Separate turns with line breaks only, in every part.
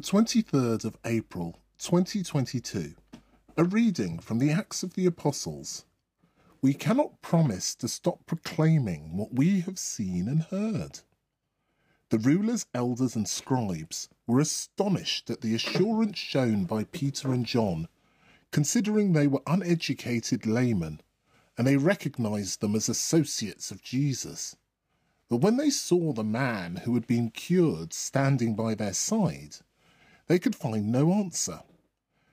23rd of April 2022. A reading from the Acts of the Apostles. We cannot promise to stop proclaiming what we have seen and heard. The rulers, elders, and scribes were astonished at the assurance shown by Peter and John, considering they were uneducated laymen, and they recognized them as associates of Jesus. But when they saw the man who had been cured standing by their side, they could find no answer.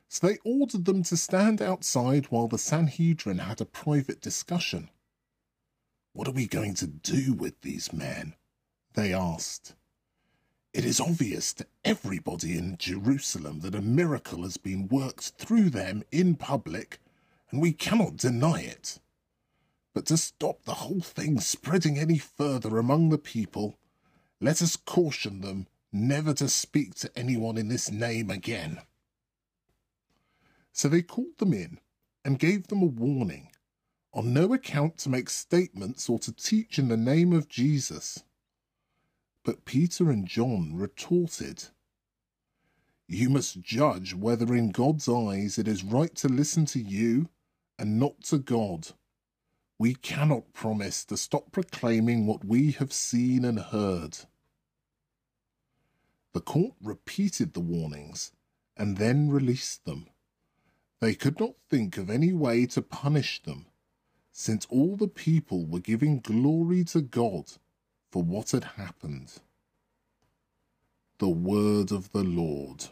So they ordered them to stand outside while the Sanhedrin had a private discussion. What are we going to do with these men? They asked. It is obvious to everybody in Jerusalem that a miracle has been worked through them in public, and we cannot deny it. But to stop the whole thing spreading any further among the people, let us caution them never to speak to anyone in this name again. So they called them in and gave them a warning on no account to make statements or to teach in the name of Jesus. But Peter and John retorted, You must judge whether in God's eyes it is right to listen to you and not to God. We cannot promise to stop proclaiming what we have seen and heard. The court repeated the warnings and then released them. They could not think of any way to punish them, since all the people were giving glory to God for what had happened. The Word of the Lord.